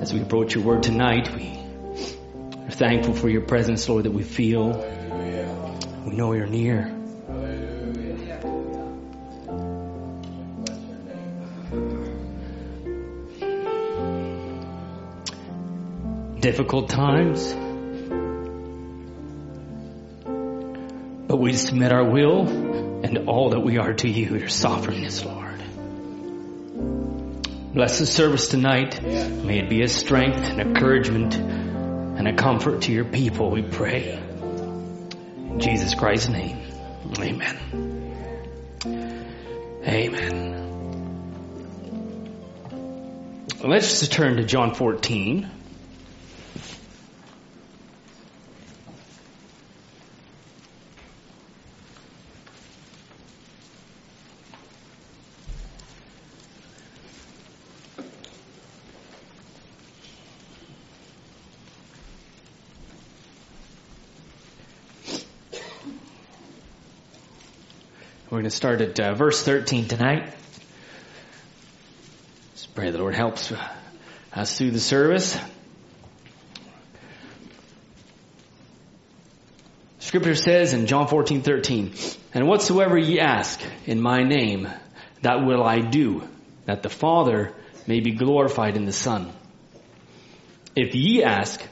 As we approach your word tonight, we are thankful for your presence, Lord, that we feel. We know you're near. Difficult times. But we submit our will and all that we are to you, your sovereignness, Lord. Bless the service tonight. May it be a strength and encouragement and a comfort to your people, we pray. In Jesus Christ's name. Amen. Amen. Let's just turn to John 14. To start at uh, verse 13 tonight. Let's pray the Lord helps us through the service. Scripture says in John 14, 13, And whatsoever ye ask in my name, that will I do, that the Father may be glorified in the Son. If ye ask,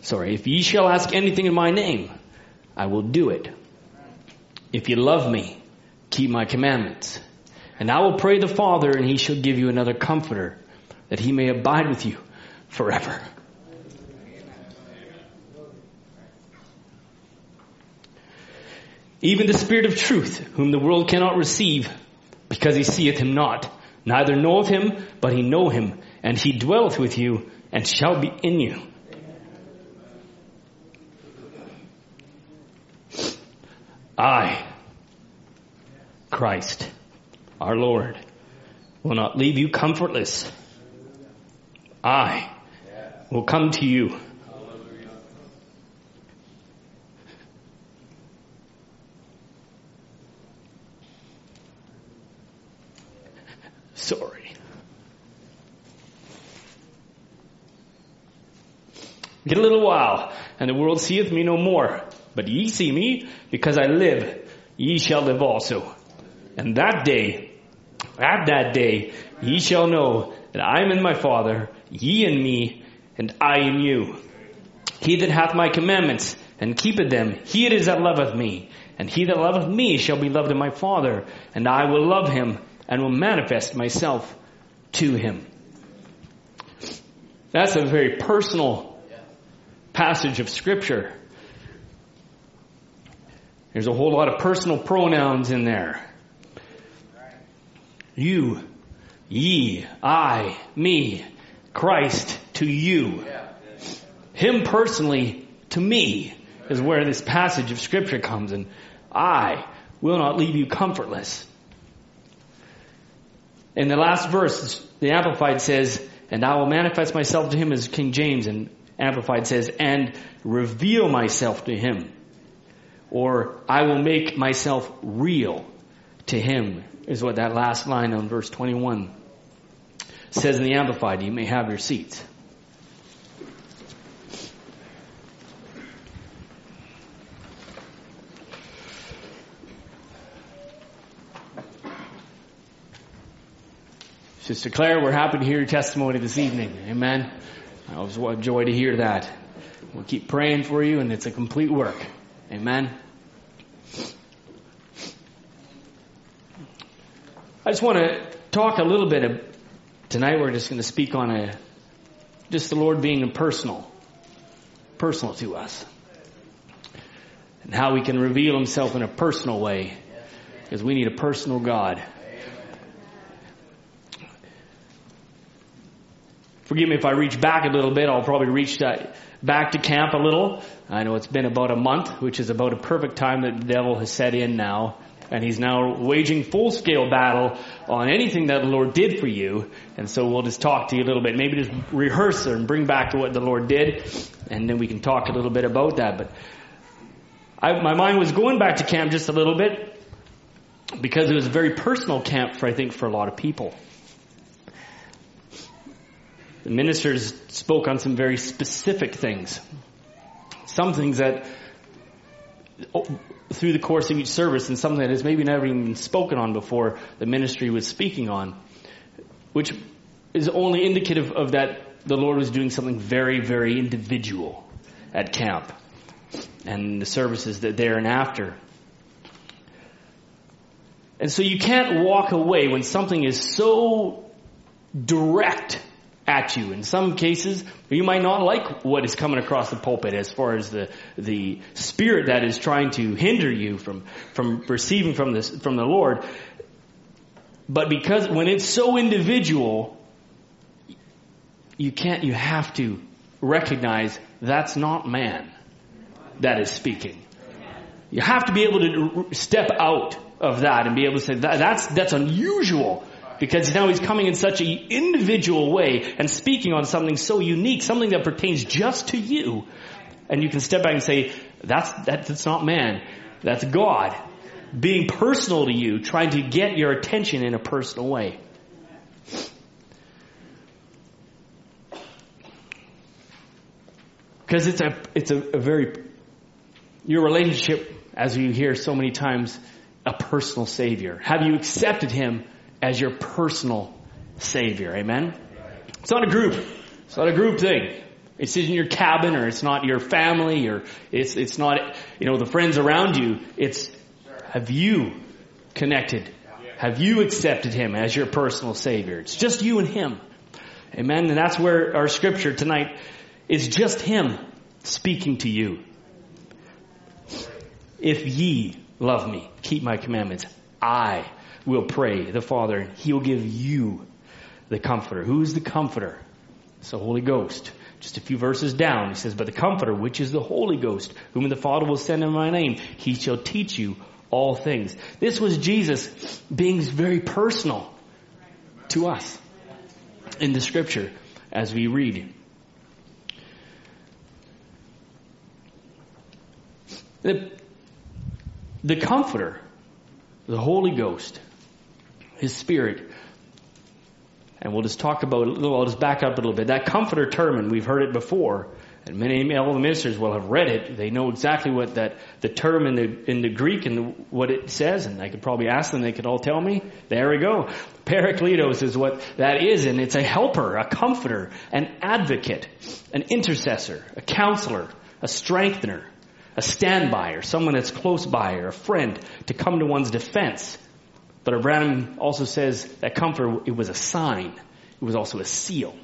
sorry, if ye shall ask anything in my name, I will do it. If ye love me, keep my commandments. And I will pray the Father, and he shall give you another comforter, that he may abide with you forever. Even the Spirit of truth, whom the world cannot receive, because he seeth him not, neither knoweth him, but he know him, and he dwelleth with you, and shall be in you. I, Christ, our Lord, will not leave you comfortless. I will come to you. Sorry. Get a little while, and the world seeth me no more. But ye see me, because I live, ye shall live also. And that day, at that day, ye shall know that I am in my Father, ye in me, and I in you. He that hath my commandments, and keepeth them, he it is that loveth me. And he that loveth me shall be loved of my Father, and I will love him, and will manifest myself to him. That's a very personal passage of scripture. There's a whole lot of personal pronouns in there. You, ye, I, me, Christ to you. Him personally to me is where this passage of scripture comes and I will not leave you comfortless. In the last verse, the Amplified says, and I will manifest myself to him as King James and Amplified says, and reveal myself to him. Or I will make myself real to him is what that last line on verse 21 says in the Amplified. You may have your seats. Sister Claire, we're happy to hear your testimony this evening. Amen. It was a joy to hear that. We'll keep praying for you, and it's a complete work. Amen. I just want to talk a little bit of, tonight. We're just going to speak on a just the Lord being personal, personal to us, and how He can reveal Himself in a personal way, because we need a personal God. Forgive me if I reach back a little bit. I'll probably reach back to camp a little. I know it's been about a month, which is about a perfect time that the devil has set in now. And he's now waging full scale battle on anything that the Lord did for you. And so we'll just talk to you a little bit. Maybe just rehearse and bring back to what the Lord did. And then we can talk a little bit about that. But I, my mind was going back to camp just a little bit because it was a very personal camp for, I think, for a lot of people. the ministers spoke on some very specific things. Some things that, through the course of each service, and something that has maybe never even been spoken on before, the ministry was speaking on, which is only indicative of that the Lord was doing something very, very individual at camp and the services that there and after. And so you can't walk away when something is so direct at you. In some cases, you might not like what is coming across the pulpit as far as the, the spirit that is trying to hinder you from, from receiving from this, from the Lord. But because when it's so individual, you can't, you have to recognize that's not man that is speaking. You have to be able to step out of that and be able to say that, that's, that's unusual because now he's coming in such an individual way and speaking on something so unique, something that pertains just to you. And you can step back and say, that's, that, that's not man. That's God being personal to you, trying to get your attention in a personal way. Because it's a, it's a, a very, your relationship, as you hear so many times, a personal Savior. Have you accepted Him as your personal Savior? Amen? It's not a group. It's not a group thing. It's in your cabin or it's not your family or it's, it's not, you know, the friends around you. It's, have you connected? Have you accepted Him as your personal Savior? It's just you and Him. Amen? And that's where our scripture tonight is just Him speaking to you. If ye love me, keep my commandments, I will pray the Father and He will give you the Comforter. Who is the Comforter? It's the Holy Ghost. Just a few verses down, he says, But the Comforter, which is the Holy Ghost, whom the Father will send in my name, He shall teach you all things. This was Jesus being very personal to us in the scripture as we read. The, the Comforter, the Holy Ghost, His Spirit, and we'll just talk about, a little I'll just back up a little bit. That Comforter term, and we've heard it before, and many all the ministers will have read it. They know exactly what that the term in the in the Greek and the, what it says, and I could probably ask them. They could all tell me. There we go. Parakletos is what that is, and it's a helper, a comforter, an advocate, an intercessor, a counselor, a strengthener, a standby, or someone that's close by, or a friend to come to one's defense. But Branham also says that comfort, it was a sign. It was also a seal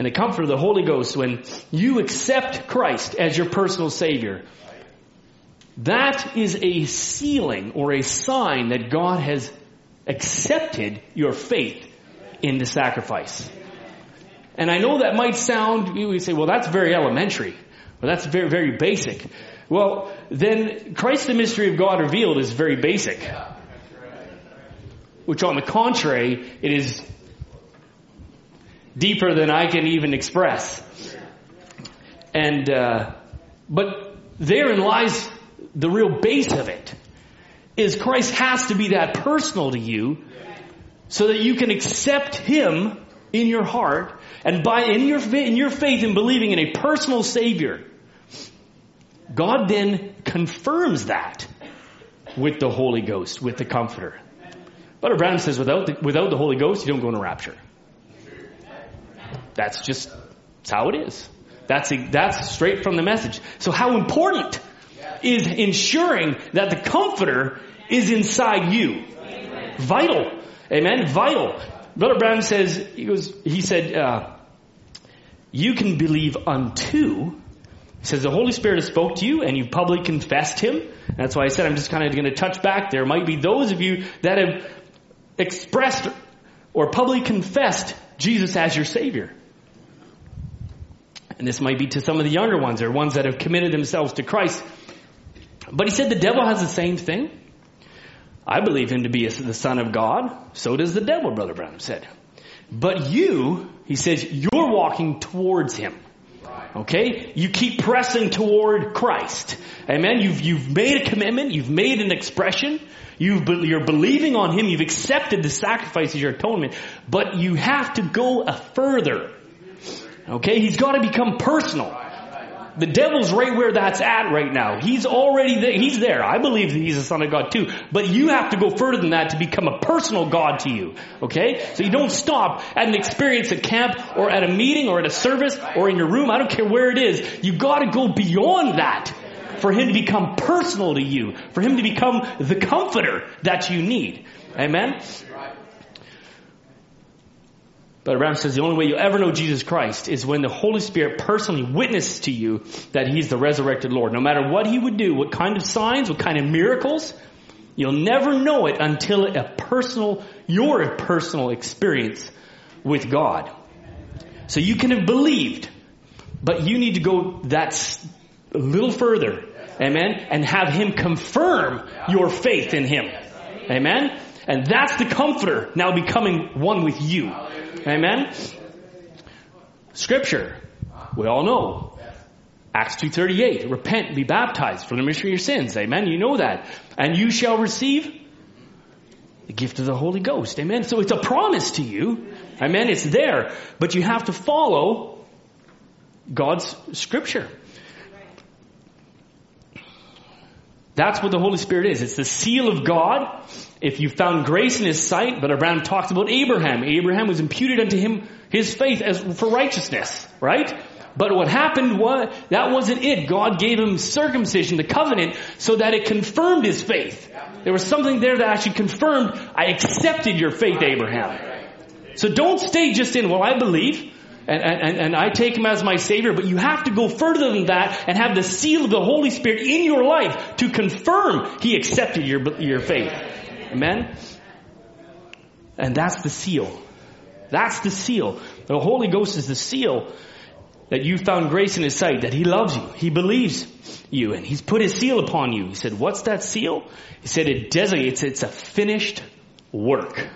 and the comfort of the Holy Ghost when you accept Christ as your personal Savior. That is a sealing or a sign that God has accepted your faith in the sacrifice. And I know that might sound, you would say, well, that's very elementary. Well, that's very, very basic. Well, then Christ the mystery of God revealed is very basic. Which on the contrary, it is deeper than I can even express. And, uh, but therein lies the real base of it. Is Christ has to be that personal to you so that you can accept Him in your heart and by, in your, in your faith in believing in a personal Savior. God then confirms that with the Holy Ghost, with the Comforter. But Branham says without the, without the Holy Ghost, you don't go in a rapture. That's just that's how it is. That's, that's straight from the message. So how important is ensuring that the comforter is inside you? Vital. Amen. Vital. Brother Branham says, he goes, he said, uh, you can believe unto, he says the Holy Spirit has spoke to you and you've publicly confessed Him. That's why I said I'm just kind of going to touch back. There might be those of you that have expressed or publicly confessed Jesus as your Savior. And this might be to some of the younger ones or ones that have committed themselves to Christ. But he said the devil has the same thing. I believe him to be the son of God. So does the devil, Brother Branham said. But you, he says, you're walking towards him. Okay? You keep pressing toward Christ. Amen? You've, you've made a commitment. You've made an expression. You've, you're believing on Him. You've accepted the sacrifice as your atonement. But you have to go a further. Okay? He's got to become personal. The devil's right where that's at right now. He's already there. He's there. I believe that he's the son of God too. But you have to go further than that to become a personal God to you. Okay? So you don't stop at an experience at camp or at a meeting or at a service or in your room. I don't care where it is. You gotta go beyond that for him to become personal to you. For him to become the comforter that you need. Amen? But Branham says the only way you'll ever know Jesus Christ is when the Holy Spirit personally witnesses to you that He's the resurrected Lord. No matter what He would do, what kind of signs, what kind of miracles, you'll never know it until a personal, your personal experience with God. So you can have believed, but you need to go that a little further. Amen. And have Him confirm your faith in Him. Amen. And that's the comforter now becoming one with you. Amen? Scripture, we all know. Acts 2.38, repent, be baptized for the remission of your sins. Amen? You know that. And you shall receive the gift of the Holy Ghost. Amen? So it's a promise to you. Amen? It's there. But you have to follow God's scripture. That's what the Holy Spirit is. It's the seal of God. If you found grace in his sight, but Branham talks about Abraham. Abraham was imputed unto him his faith as for righteousness, right? But what happened was, that wasn't it. God gave him circumcision, the covenant, so that it confirmed his faith. There was something there that actually confirmed, I accepted your faith, Abraham. So don't stay just in, well, I believe and, and, and I take him as my savior, but you have to go further than that and have the seal of the Holy Spirit in your life to confirm he accepted your, your faith. Amen? And that's the seal. That's the seal. The Holy Ghost is the seal that you found grace in His sight, that He loves you, He believes you, and He's put His seal upon you. He said, what's that seal? He said, it designates, it's a finished work.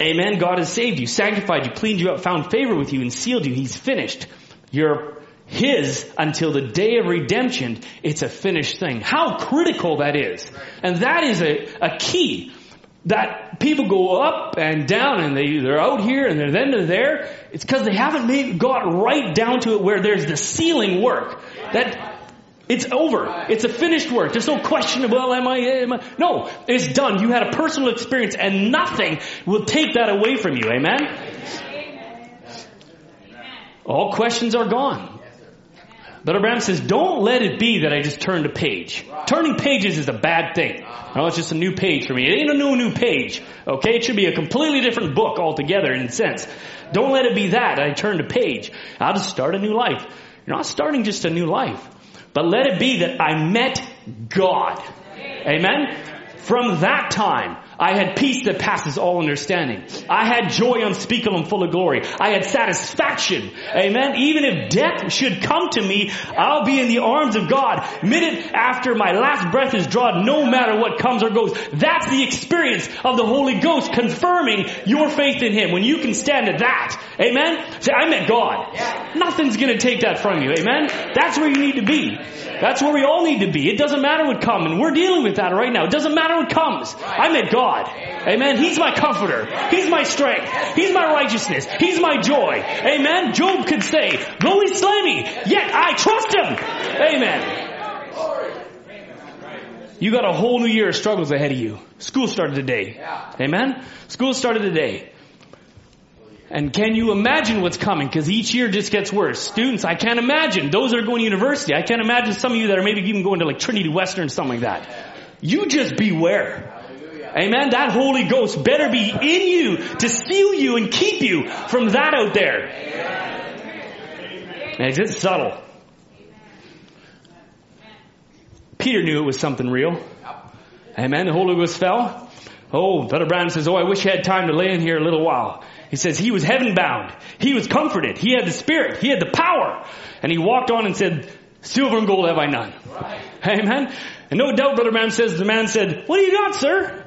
Amen. God has saved you, sanctified you, cleaned you up, found favor with you, and sealed you. He's finished. You're His until the day of redemption. It's a finished thing. How critical that is. And that is a, a key that people go up and down and they, they're out here and they're then they're there. It's because they haven't made, got right down to it where there's the sealing work. That it's over. It's a finished work. There's no question, well, am I, am I? No, it's done. You had a personal experience and nothing will take that away from you. Amen? All questions are gone. But Branham says, don't let it be that I just turned a page. Turning pages is a bad thing. No, it's just a new page for me. It ain't a new, new page. Okay? It should be a completely different book altogether in a sense. Don't let it be that I turned a page. I'll just start a new life. You're not starting just a new life. But let it be that I met God. Amen? From that time, I had peace that passes all understanding. I had joy unspeakable and full of glory. I had satisfaction. Amen. Even if death should come to me, I'll be in the arms of God. Minute after my last breath is drawn, no matter what comes or goes. That's the experience of the Holy Ghost confirming your faith in Him. When you can stand at that. Amen. Say, I met God. Nothing's gonna take that from you. Amen. That's where you need to be. That's where we all need to be. It doesn't matter what comes. And we're dealing with that right now. It doesn't matter what comes. I met God. God. Amen. He's my comforter. He's my strength. He's my righteousness. He's my joy. Amen. Job could say, though he slay me, yet I trust him. Amen. You got a whole new year of struggles ahead of you. School started today. Amen. School started today. And can you imagine what's coming? Because each year just gets worse. Students, I can't imagine. Those that are going to university, I can't imagine some of you that are maybe even going to like Trinity Western, something like that. You just beware. Amen. That Holy Ghost better be in you to seal you and keep you from that out there. And it's subtle. Peter knew it was something real. Amen. The Holy Ghost fell. Oh, Brother Branham says, Oh, I wish I had time to lay in here a little while. He says he was heaven bound. He was comforted. He had the Spirit. He had the power. And he walked on and said, Silver and gold have I none. Right. Amen. And no doubt Brother Branham says, the man said, What do you got, sir?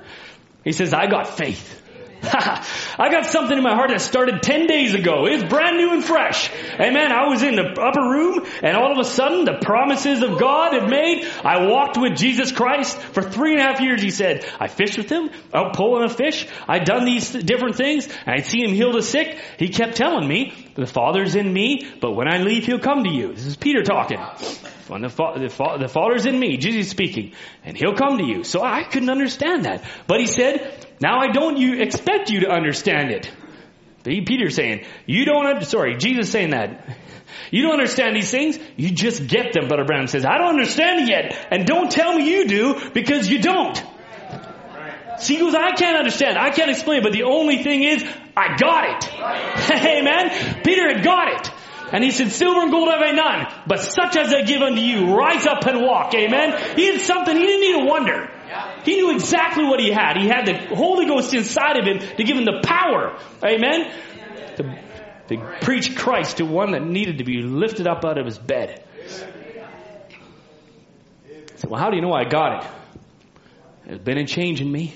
He says, I got faith. I got something in my heart that started 10 days ago. It's brand new and fresh. Amen. I was in the upper room and all of a sudden the promises of God had made. I walked with Jesus Christ for three and a half years. He said, I fished with him, out pulling a fish. I'd done these different things and I'd seen him heal the sick. He kept telling me, the Father's in me, but when I leave, he'll come to you. This is Peter talking. When the, fa- the, fa- the Father's in me, Jesus speaking, and he'll come to you. So I couldn't understand that. But he said, now I don't you expect you to understand it. Peter's saying, you don't, have sorry, Jesus saying that. You don't understand these things, you just get them, Brother Branham says. I don't understand it yet, and don't tell me you do, because you don't. See, he goes, I can't understand, I can't explain, but the only thing is, I got it. Amen? Peter had got it. And he said, silver and gold have I none, but such as I give unto you, rise up and walk. Amen? He had something, he didn't need a wonder. He knew exactly what he had. He had the Holy Ghost inside of him to give him the power. Amen? To, to preach Christ to one that needed to be lifted up out of his bed. Said, well, how do you know I got it? There's been a change in me.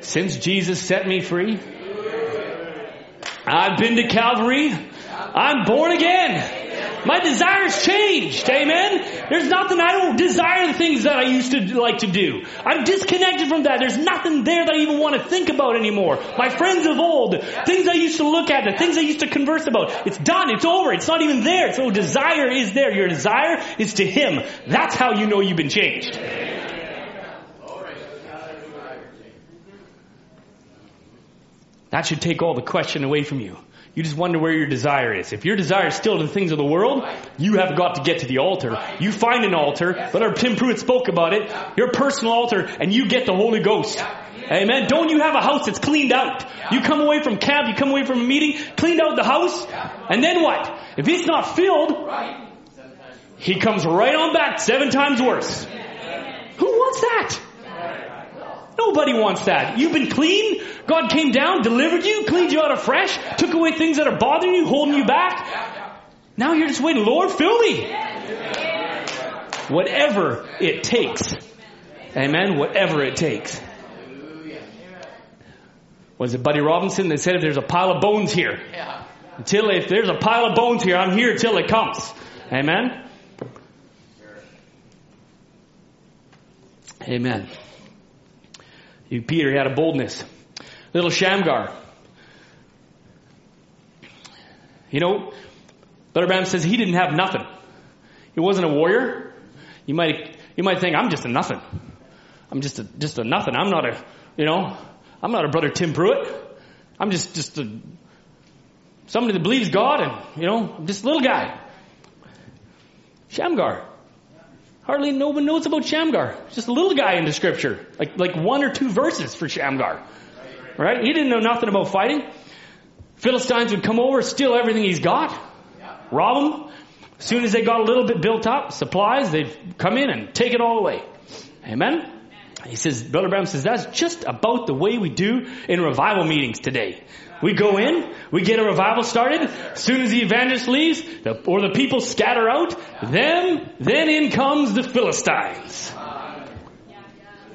Since Jesus set me free, I've been to Calvary. I'm born again. My desires changed. Amen. There's nothing, I don't desire the things that I used to like to do. I'm disconnected from that. There's nothing there that I even want to think about anymore. My friends of old, things I used to look at, the things I used to converse about, it's done. It's over. It's not even there. So desire is there. Your desire is to Him. That's how you know you've been changed. That should take all the question away from you. You just wonder where your desire is. If your desire is still to the things of the world, you have got to get to the altar. You find an altar, but our Tim Pruitt spoke about it, your personal altar, and you get the Holy Ghost. Amen. Don't you have a house that's cleaned out? You come away from camp, you come away from a meeting, cleaned out the house, and then what? If it's not filled, he comes right on back seven times worse. Who wants that? Nobody wants that. You've been clean. God came down, delivered you, cleaned you out afresh, took away things that are bothering you, holding you back. Now you're just waiting, Lord, fill me. Whatever it takes. Amen. Whatever it takes. Was it Buddy Robinson that said if there's a pile of bones here? Until if there's a pile of bones here, I'm here till it comes. Amen. Amen. Peter had a boldness. Little Shamgar. You know, Brother Branham says he didn't have nothing. He wasn't a warrior. You might, you might think, I'm just a nothing. I'm just a, just a nothing. I'm not a, you know, I'm not a brother Tim Pruitt. I'm just, just a, somebody that believes God and, you know, I'm just a little guy. Shamgar. Hardly no one knows about Shamgar. Just a little guy in the scripture. Like, like one or two verses for Shamgar. Right? He didn't know nothing about fighting. Philistines would come over, steal everything he's got, rob him. As soon as they got a little bit built up, supplies, they'd come in and take it all away. Amen? He says, Brother Branham says, that's just about the way we do in revival meetings today. We go in, we get a revival started. As soon as the evangelist leaves, the, or the people scatter out, then, then in comes the Philistines.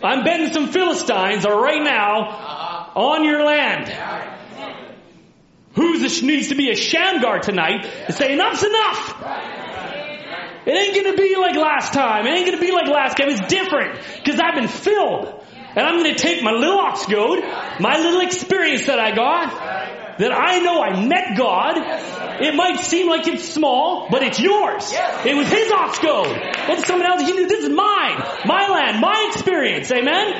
I'm betting some Philistines are right now on your land. Who needs to be a Shamgar tonight to say enough's enough? It ain't gonna be like last time. It ain't gonna be like last time. It's different. Cause I've been filled. And I'm gonna take my little ox goad, my little experience that I got, that I know I met God. It might seem like it's small, but it's yours. It was his ox goad. What's someone else? He knew this is mine. My land, my experience. Amen?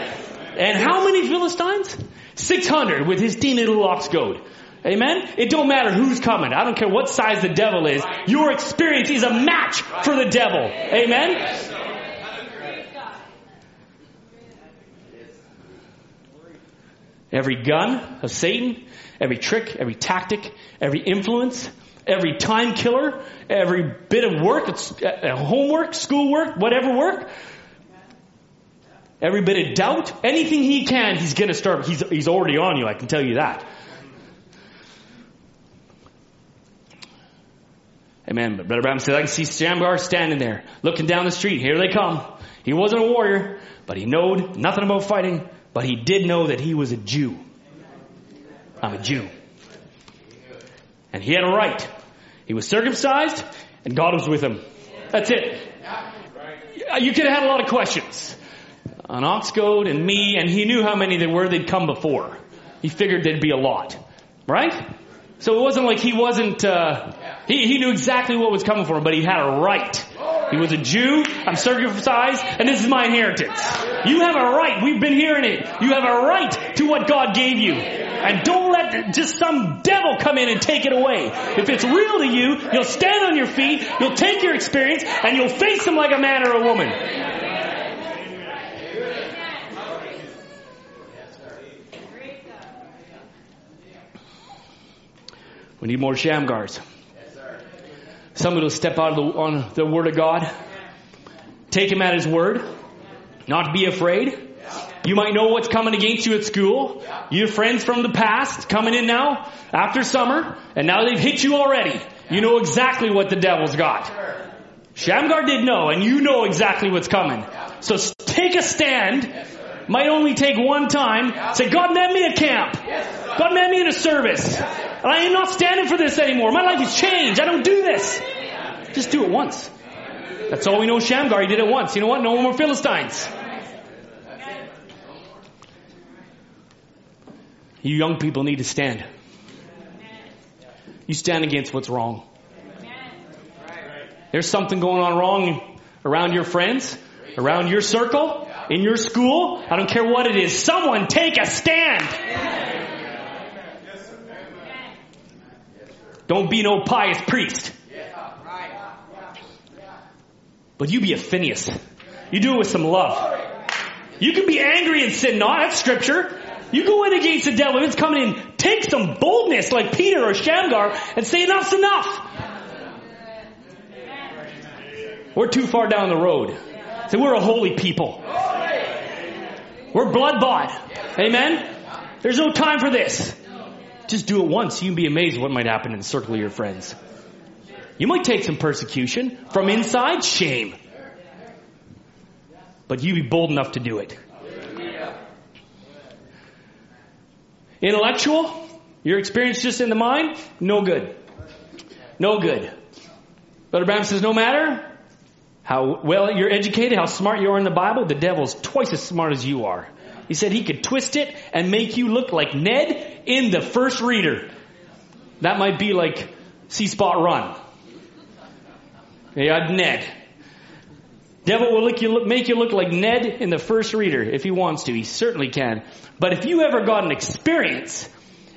And how many Philistines? 600 with his teeny little ox goad. Amen? It don't matter who's coming. I don't care what size the devil is. Your experience is a match for the devil. Amen? Every gun of Satan, every trick, every tactic, every influence, every time killer, every bit of work, uh, homework, schoolwork, whatever work, every bit of doubt, anything he can, he's gonna start, he's, he's already on you, I can tell you that. Amen. But Brother Branham said, I can see Shamgar standing there, looking down the street. Here they come. He wasn't a warrior, but he knowed nothing about fighting, but he did know that he was a Jew. I'm a Jew. And he had a right. He was circumcised and God was with him. That's it. Uh, you could have had a lot of questions on ox goad and me, and he knew how many there were. They'd come before. He figured there'd be a lot, right? So it wasn't like he wasn't. Uh, he he knew exactly what was coming for him, but he had a right. He was a Jew. I'm circumcised, and this is my inheritance. You have a right. We've been hearing it. You have a right to what God gave you. And don't let just some devil come in and take it away. If it's real to you, you'll stand on your feet, you'll take your experience, and you'll face them like a man or a woman. We need more Shamgars. Somebody will step out the, on the Word of God, take Him at His word, not be afraid. You might know what's coming against you at school. Your friends from the past coming in now after summer, and now they've hit you already. You know exactly what the devil's got. Shamgar did know, and you know exactly what's coming. So take a stand. Might only take one time. Say, God met me at camp. God met me in a service. And I am not standing for this anymore. My life has changed. I don't do this. Just do it once. That's all we know Shamgar. He did it once. You know what? No more Philistines. You young people need to stand. You stand against what's wrong. There's something going on wrong around your friends, around your circle, in your school. I don't care what it is. Someone take a stand. Don't be no pious priest. But you be a Phineas. You do it with some love. You can be angry and sin not. That's scripture. You go in against the devil. It's coming in, take some boldness like Peter or Shamgar and say enough's enough. We're too far down the road. Say we're a holy people. We're blood bought. Amen? There's no time for this. Just do it once. You'd be amazed what might happen in the circle of your friends. You might take some persecution. From inside, shame. But you be bold enough to do it. Intellectual, your experience just in the mind, no good. No good. Brother Branham says no matter how well you're educated, how smart you are in the Bible, the devil's twice as smart as you are. He said he could twist it and make you look like Ned in the first reader. That might be like C Spot Run. Yeah, Ned. Devil will you, make you look like Ned in the first reader if he wants to. He certainly can. But if you ever got an experience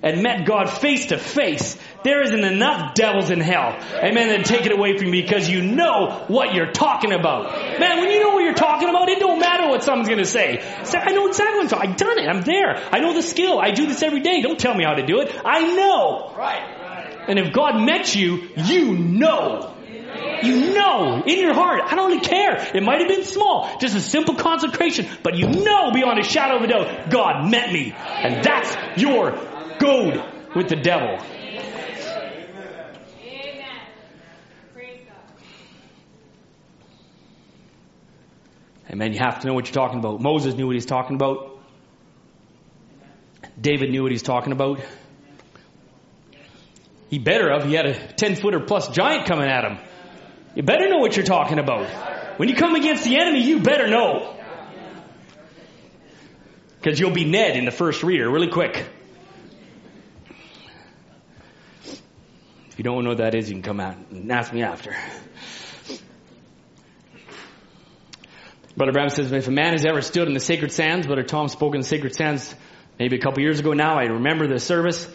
and met God face to face, there isn't enough devils in hell. Amen. To take it away from you because you know what you're talking about. Man, when you know what you're talking about, it don't matter what someone's going to say. Say, I know exactly what I'm talking. I've done it. I'm there. I know the skill. I do this every day. Don't tell me how to do it. I know. Right. And if God met you, you know. You know in your heart. I don't really care. It might have been small, just a simple consecration, but you know beyond a shadow of a doubt, God met me. And that's your goad with the devil. Amen. You have to know what you're talking about. Moses knew what he's talking about. David knew what he's talking about. He better have. He had a 10 footer plus giant coming at him. You better know what you're talking about. When you come against the enemy, you better know. Because you'll be Ned in the first reader really quick. If you don't know what that is, you can come out and ask me after. Brother Branham says, if a man has ever stood in the sacred sands, Brother Tom spoke in the sacred sands maybe a couple years ago now, I remember the service.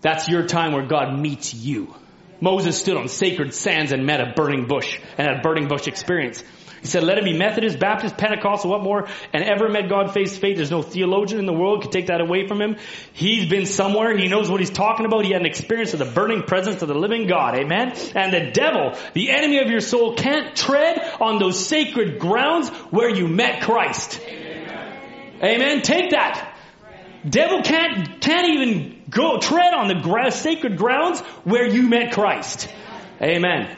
That's your time where God meets you. Moses stood on sacred sands and met a burning bush and had a burning bush experience. He said, let it be Methodist, Baptist, Pentecostal, what more, and ever met God face to face. There's no theologian in the world could take that away from him. He's been somewhere. He knows what he's talking about. He had an experience of the burning presence of the living God. Amen. And the devil, the enemy of your soul, can't tread on those sacred grounds where you met Christ. Amen. Amen. Take that. Devil can't, can't even go tread on the gra- sacred grounds where you met Christ. Amen.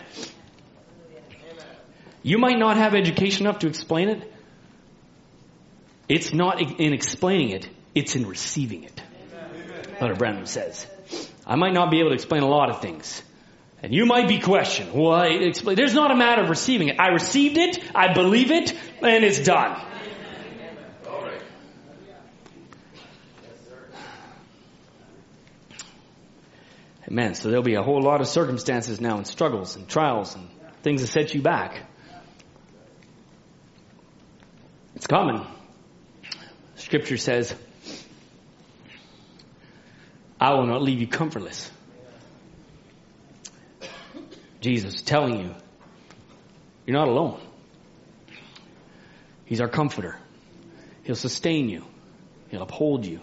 You might not have education enough to explain it. It's not in explaining it, it's in receiving it. Brother Branham says. I might not be able to explain a lot of things. And you might be questioned. Why explain? There's not a matter of receiving it. I received it, I believe it, and it's done. Amen. So there'll be a whole lot of circumstances now and struggles and trials and things that set you back. It's coming. Scripture says, I will not leave you comfortless. Jesus telling you, you're not alone. He's our comforter. He'll sustain you. He'll uphold you.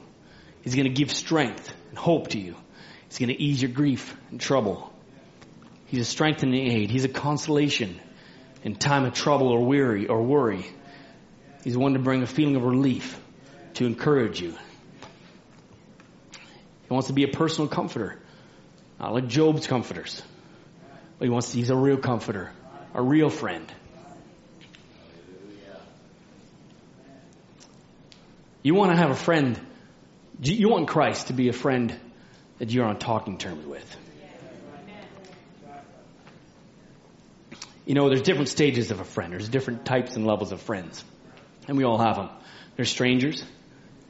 He's going to give strength and hope to you. He's going to ease your grief and trouble. He's a strengthening aid. He's a consolation in time of trouble or weary or worry. He's one to bring a feeling of relief, to encourage you. He wants to be a personal comforter, not like Job's comforters. But he wants to, he's a real comforter, a real friend. You want to have a friend, you want Christ to be a friend that you're on talking terms with. You know, there's different stages of a friend. There's different types and levels of friends. And we all have them. There's strangers.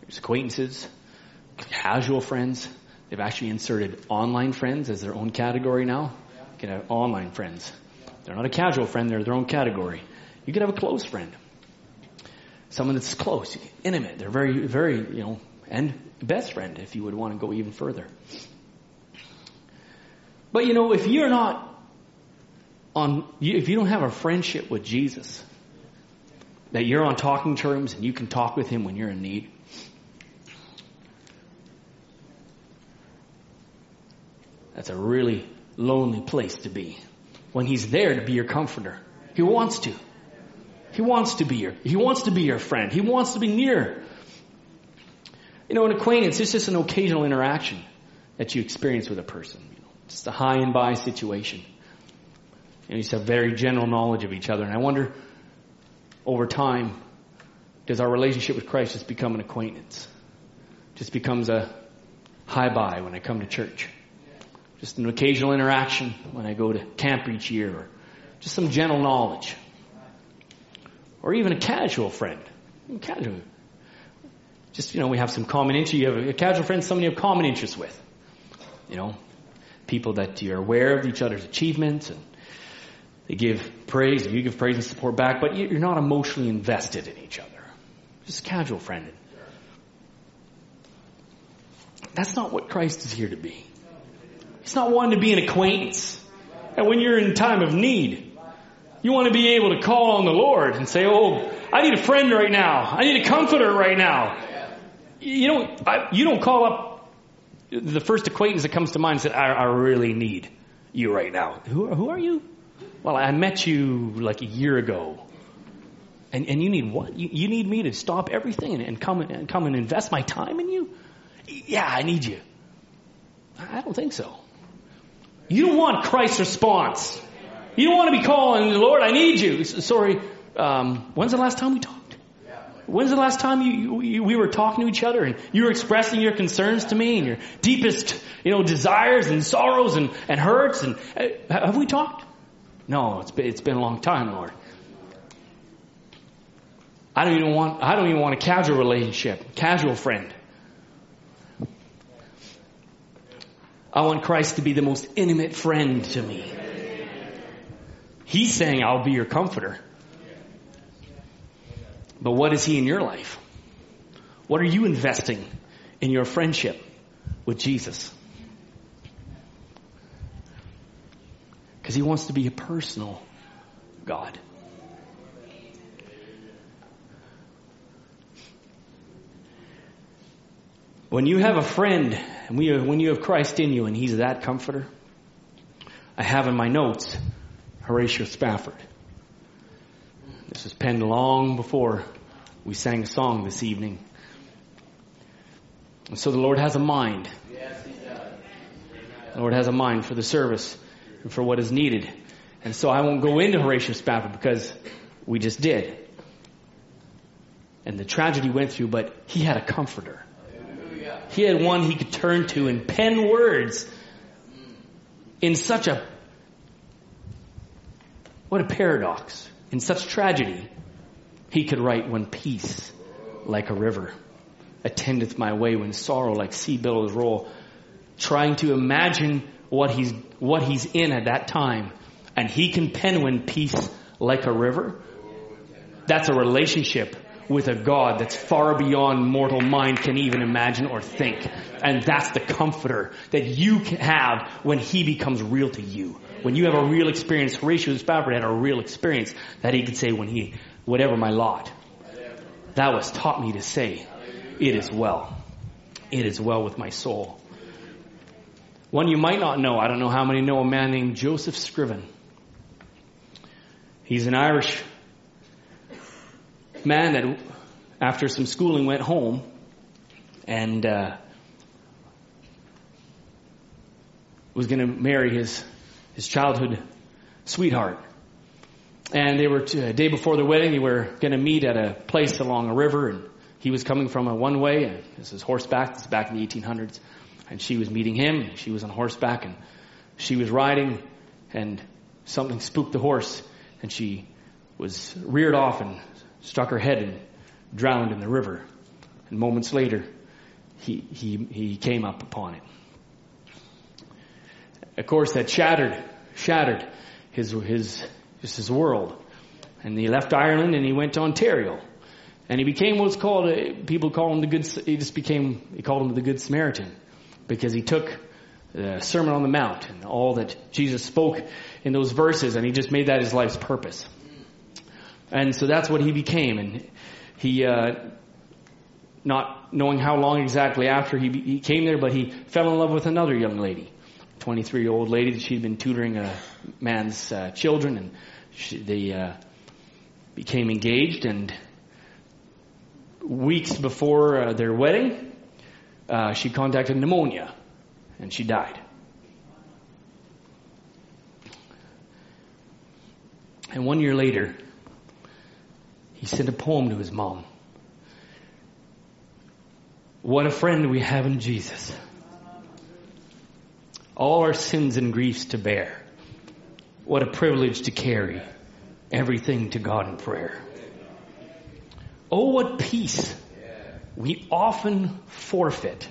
There's acquaintances. Casual friends. They've actually inserted online friends as their own category now You can have online friends. They're not a casual friend, they're their own category. You could have a close friend. Someone that's close, intimate. They're very, very, you know, and best friend if you would want to go even further. But you know, if you're not on, if you don't have a friendship with Jesus, that you're on talking terms and you can talk with him when you're in need, that's a really lonely place to be when he's there to be your comforter. He wants to. He wants to be your, he wants to be your friend. He wants to be near. You know, an acquaintance is just an occasional interaction that you experience with a person. You know, just a hi and bye situation. And you just have very general knowledge of each other. And I wonder, over time, does our relationship with Christ just become an acquaintance? Just becomes a hi bye when I come to church? just an occasional interaction when I go to camp each year, or just some general knowledge, or even a casual friend. Casual. Just, you know, we have some common interest. You have a casual friend, someone you have common interests with. You know, people that you're aware of each other's achievements and they give praise, and you give praise and support back, but you're not emotionally invested in each other. Just casual friend. That's not what Christ is here to be. He's not wanting to be an acquaintance. And when you're in time of need, you want to be able to call on the Lord and say, "Oh, I need a friend right now. I need a comforter right now." You don't. I, you don't call up the first acquaintance that comes to mind and say, "I, I really need you right now." Who, who are you? Well, I met you like a year ago. And, and you need what? You, you need me to stop everything and, and come and come and invest my time in you? Yeah, I need you. I don't think so. You don't want Christ's response. You don't want to be calling, Lord, I need you. Sorry, um, when's the last time we talked? When's the last time you, you, we were talking to each other and you were expressing your concerns to me and your deepest, you know, desires and sorrows and, and hurts and uh, have we talked? No, it's been, it's been a long time, Lord. I don't even want, I don't even want a casual relationship, casual friend. I want Christ to be the most intimate friend to me. He's saying, I'll be your comforter. But what is He in your life? What are you investing in your friendship with Jesus? Because He wants to be a personal God. When you have a friend and when you have Christ in you and He's that comforter, I have in my notes Horatio Spafford. This was penned long before we sang a song this evening. And so the Lord has a mind. Yes, He does. The Lord has a mind for the service and for what is needed. And so I won't go into Horatio Spafford because we just did. And the tragedy went through, but he had a comforter. He had one he could turn to and pen words in such a, what a paradox. In such tragedy, he could write when peace like a river attendeth my way when sorrow like sea billows roll, trying to imagine what he's, what he's in at that time. And he can pen when peace like a river. That's a relationship with a God that's far beyond mortal mind can even imagine or think. And that's the comforter that you can have when he becomes real to you. When you have a real experience, Horatio Spafford had a real experience that he could say when he, whatever my lot, that was taught me to say, it is well. It is well with my soul. One you might not know, I don't know how many know a man named Joseph Scriven. He's an Irish man that, after some schooling, went home and uh, was going to marry his his childhood sweetheart. And they were a day before their wedding. They were going to meet at a place along a river, and he was coming from a one way, and this is horseback. This is back in the 1800s, and she was meeting him. And she was on horseback, and she was riding, and something spooked the horse, and she was reared off and struck her head and drowned in the river. And moments later, he, he, he came up upon it. Of course, that shattered, shattered his, his, just his world. And he left Ireland and he went to Ontario. And he became what's called, a, people call him the good, he just became, he called him the Good Samaritan. Because he took the Sermon on the Mount and all that Jesus spoke in those verses and he just made that his life's purpose. And so that's what he became. And he, uh, not knowing how long exactly after he, he came there, but he fell in love with another young lady, 23 year old lady that she'd been tutoring a man's uh, children, and she, they uh, became engaged. And weeks before uh, their wedding, uh, she contacted pneumonia, and she died. And one year later, he sent a poem to his mom. What a friend we have in Jesus. All our sins and griefs to bear. What a privilege to carry everything to God in prayer. Oh, what peace we often forfeit.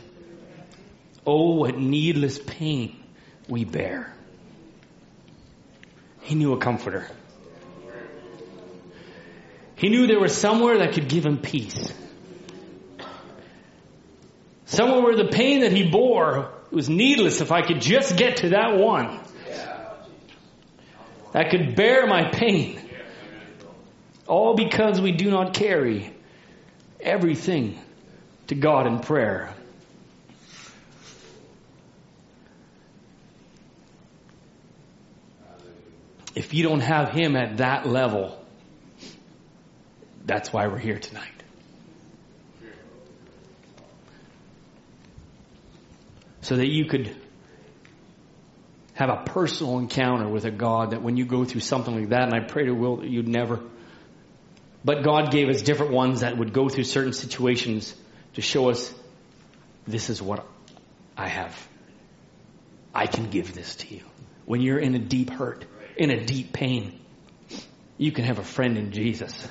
Oh, what needless pain we bear. He knew a comforter. He knew there was somewhere that could give him peace. Somewhere where the pain that he bore was needless if I could just get to that one. That could bear my pain. All because we do not carry everything to God in prayer. If you don't have Him at that level, that's why we're here tonight. So that you could have a personal encounter with a God that when you go through something like that, and I pray to will that you'd never, but God gave us different ones that would go through certain situations to show us this is what I have. I can give this to you. When you're in a deep hurt, in a deep pain, you can have a friend in Jesus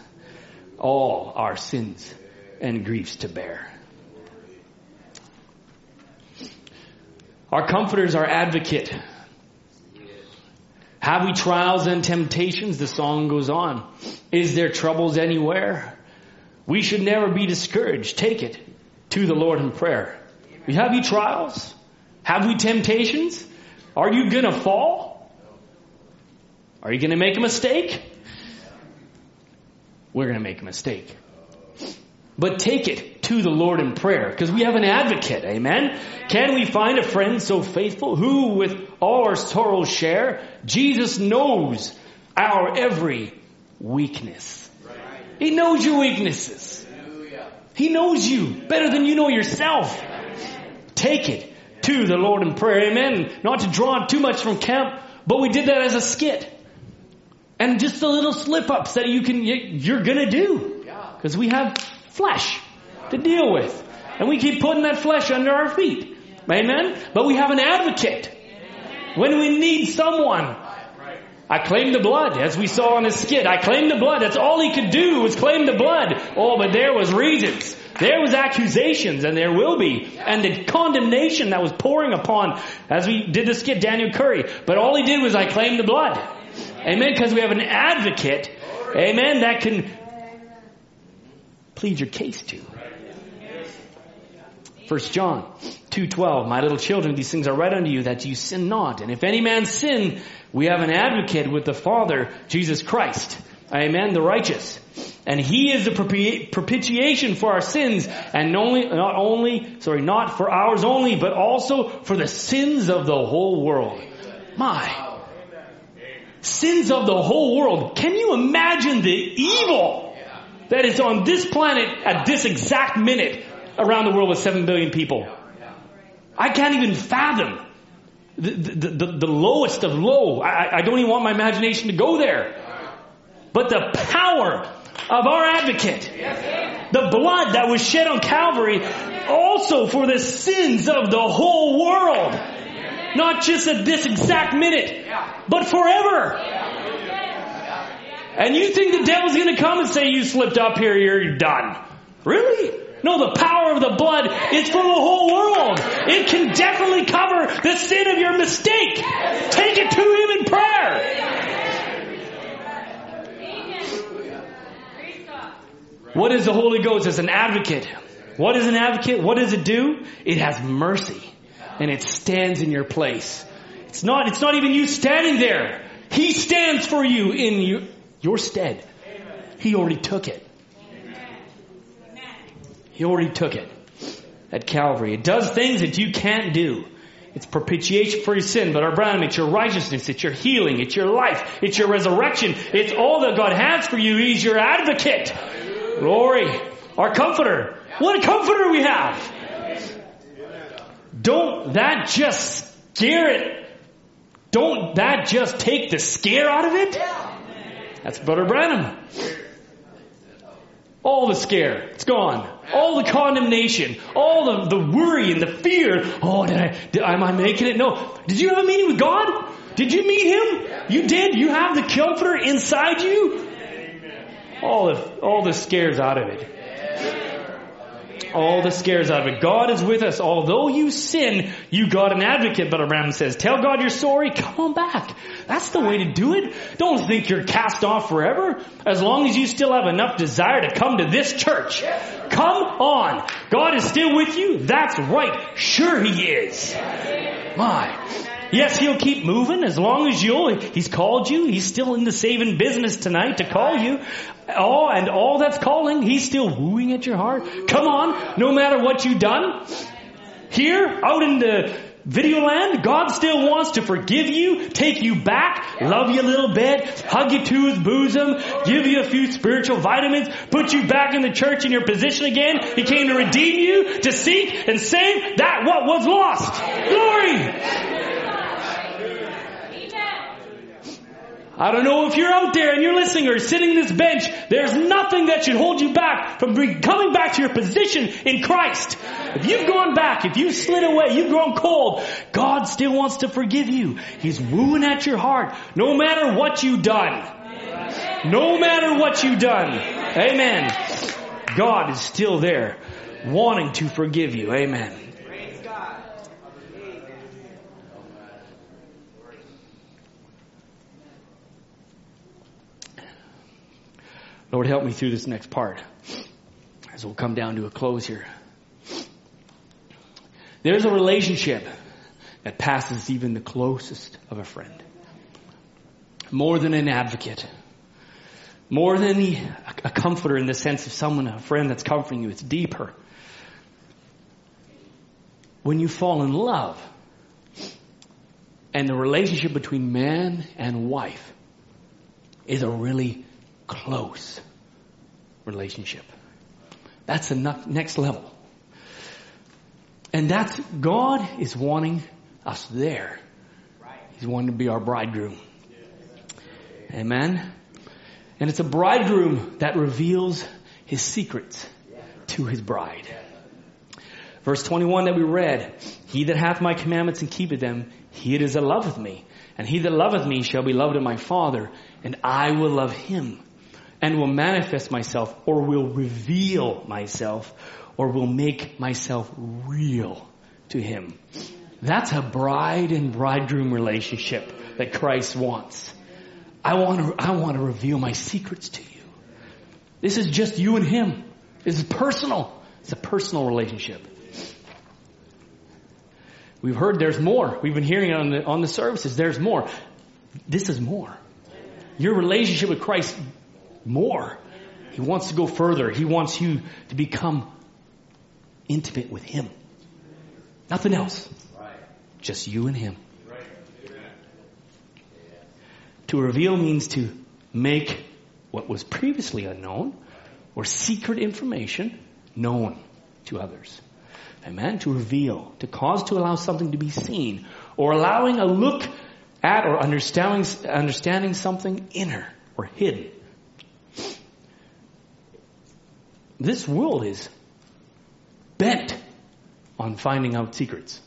all our sins and griefs to bear. Our comforter is our advocate. Have we trials and temptations? The song goes on. Is there troubles anywhere? We should never be discouraged. Take it to the Lord in prayer. Have you trials? Have we temptations? Are you gonna fall? Are you gonna make a mistake? we're going to make a mistake. But take it to the Lord in prayer because we have an advocate. Amen. Can we find a friend so faithful who with all our sorrows share? Jesus knows our every weakness. He knows your weaknesses. He knows you better than you know yourself. Take it to the Lord in prayer. Amen. Not to draw too much from camp, but we did that as a skit and just the little slip ups that you can you're gonna do because we have flesh to deal with And we keep putting that flesh under our feet. Amen? But we have an advocate. When we need someone. I claim the blood, as we saw on his skit. I claim the blood. That's all he could do was claim the blood. Oh, but there was reasons. There was accusations, and there will be. And the condemnation that was pouring upon, as we did the skit, Daniel Curry. But all he did was, I claim the blood. Amen? Because we have an advocate. Amen? That can plead your case to. First John 2.12, My little children, these things are right unto you that you sin not. And if any man sin, we have an advocate with the Father, Jesus Christ. Amen, the righteous. And He is the propitiation for our sins, and only, not only, sorry, not for ours only, but also for the sins of the whole world. My. Sins of the whole world. Can you imagine the evil that is on this planet at this exact minute around the world with 7 billion people? I can't even fathom the, the, the, the lowest of low. I, I don't even want my imagination to go there. But the power of our advocate, the blood that was shed on Calvary, also for the sins of the whole world. Not just at this exact minute, but forever. And you think the devil's gonna come and say, you slipped up here, you're done. Really? No, the power of the blood is for the whole world. It can definitely cover the sin of your mistake. Take it to Him in prayer. What is the Holy Ghost as an advocate? What is an advocate? What does it do? It has mercy and it stands in your place. It's not, it's not even you standing there. He stands for you in you, your stead. He already took it. He already took it at Calvary. It does things that you can't do. It's propitiation for your sin, but our Abraham, it's your righteousness, it's your healing, it's your life, it's your resurrection, it's all that God has for you. He's your advocate. Glory. Our comforter. What a comforter we have. Don't that just scare it? Don't that just take the scare out of it? That's Brother Branham. All the scare, it's gone. All the condemnation, all the, the worry and the fear. Oh, did I, did, am I making it? No. Did you have a meeting with God? Did you meet Him? You did? You have the Comforter inside you? All the, all the scares out of it. All the scares out of it. God is with us. Although you sin, you got an advocate, Brother Branham says. Tell God you're sorry. Come on back. That's the way to do it. Don't think you're cast off forever. As long as you still have enough desire to come to this church. Come on. God is still with you. That's right. Sure He is. My. Yes, he'll keep moving as long as you'll, he's called you. He's still in the saving business tonight to call you. Oh, and all that's calling, he's still wooing at your heart. Come on, no matter what you've done. Here, out in the video land, God still wants to forgive you, take you back, love you a little bit, hug you to his bosom, give you a few spiritual vitamins, put you back in the church in your position again. He came to redeem you, to seek and save that what was lost. Glory! I don't know if you're out there and you're listening or sitting in this bench. There's nothing that should hold you back from coming back to your position in Christ. If you've gone back, if you've slid away, you've grown cold, God still wants to forgive you. He's wooing at your heart, no matter what you've done. No matter what you've done. Amen. God is still there, wanting to forgive you. Amen. Lord, help me through this next part as we'll come down to a close here. There's a relationship that passes even the closest of a friend. More than an advocate. More than a comforter in the sense of someone, a friend that's comforting you. It's deeper. When you fall in love and the relationship between man and wife is a really close relationship. That's the next level. And that's, God is wanting us there. He's wanting to be our bridegroom. Amen. And it's a bridegroom that reveals his secrets to his bride. Verse 21 that we read, He that hath my commandments and keepeth them, he it is that loveth me. And he that loveth me shall be loved of my Father, and I will love him, and will manifest myself, or will reveal myself, or will make myself real to him. That's a bride and bridegroom relationship that Christ wants. I want to, I want to reveal my secrets to you. This is just you and him. This is personal. It's a personal relationship. We've heard there's more. We've been hearing it on the, on the services. There's more. This is more. Your relationship with Christ, more. He wants to go further. He wants you to become intimate with Him. Nothing else. Just you and Him. To reveal means to make what was previously unknown or secret information known to others. Amen. To reveal, to cause to allow something to be seen, or allowing a look at or understanding, understanding something inner or hidden. This world is bent on finding out secrets.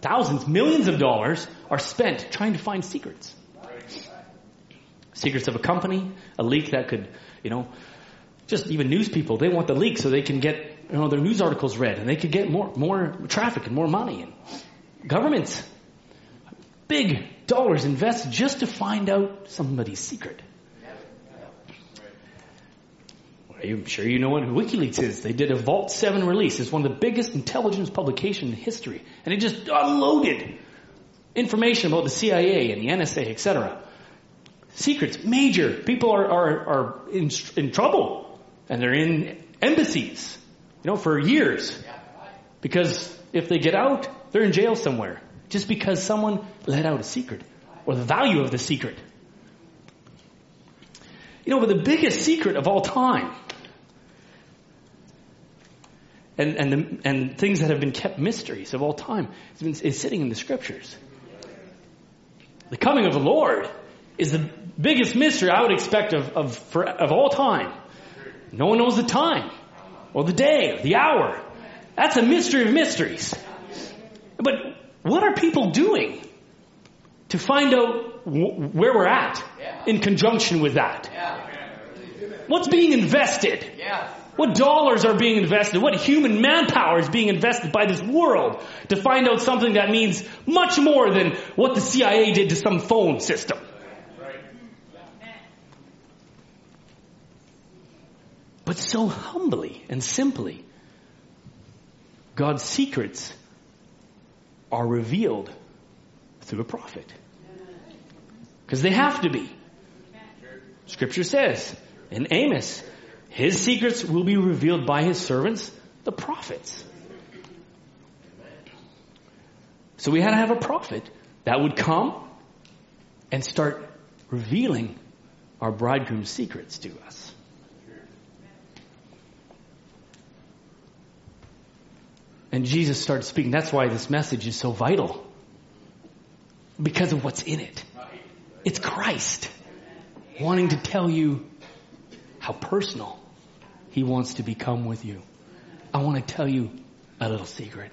Thousands, millions of dollars are spent trying to find secrets. Secrets of a company, a leak that could, you know, just even news people, they want the leak so they can get you know, their news articles read and they could get more, more traffic and more money. And governments, big dollars invested just to find out somebody's secret. I'm sure you know what WikiLeaks is. They did a Vault 7 release. It's one of the biggest intelligence publications in history. And it just unloaded information about the CIA and the NSA, etc. Secrets, major. People are, are, are in, in trouble and they're in embassies, you know, for years. Because if they get out, they're in jail somewhere. Just because someone let out a secret or the value of the secret. You know, but the biggest secret of all time and, and, the, and things that have been kept mysteries of all time been, is sitting in the scriptures. The coming of the Lord is the biggest mystery I would expect of, of, for, of all time. No one knows the time or the day or the hour. That's a mystery of mysteries. But what are people doing to find out wh- where we're at in conjunction with that? What's being invested? What dollars are being invested? What human manpower is being invested by this world to find out something that means much more than what the CIA did to some phone system? But so humbly and simply, God's secrets are revealed through a prophet. Because they have to be. Scripture says in Amos, his secrets will be revealed by his servants, the prophets. So we had to have a prophet that would come and start revealing our bridegroom's secrets to us. And Jesus started speaking. That's why this message is so vital. Because of what's in it. It's Christ wanting to tell you how personal he wants to become with you. I want to tell you a little secret.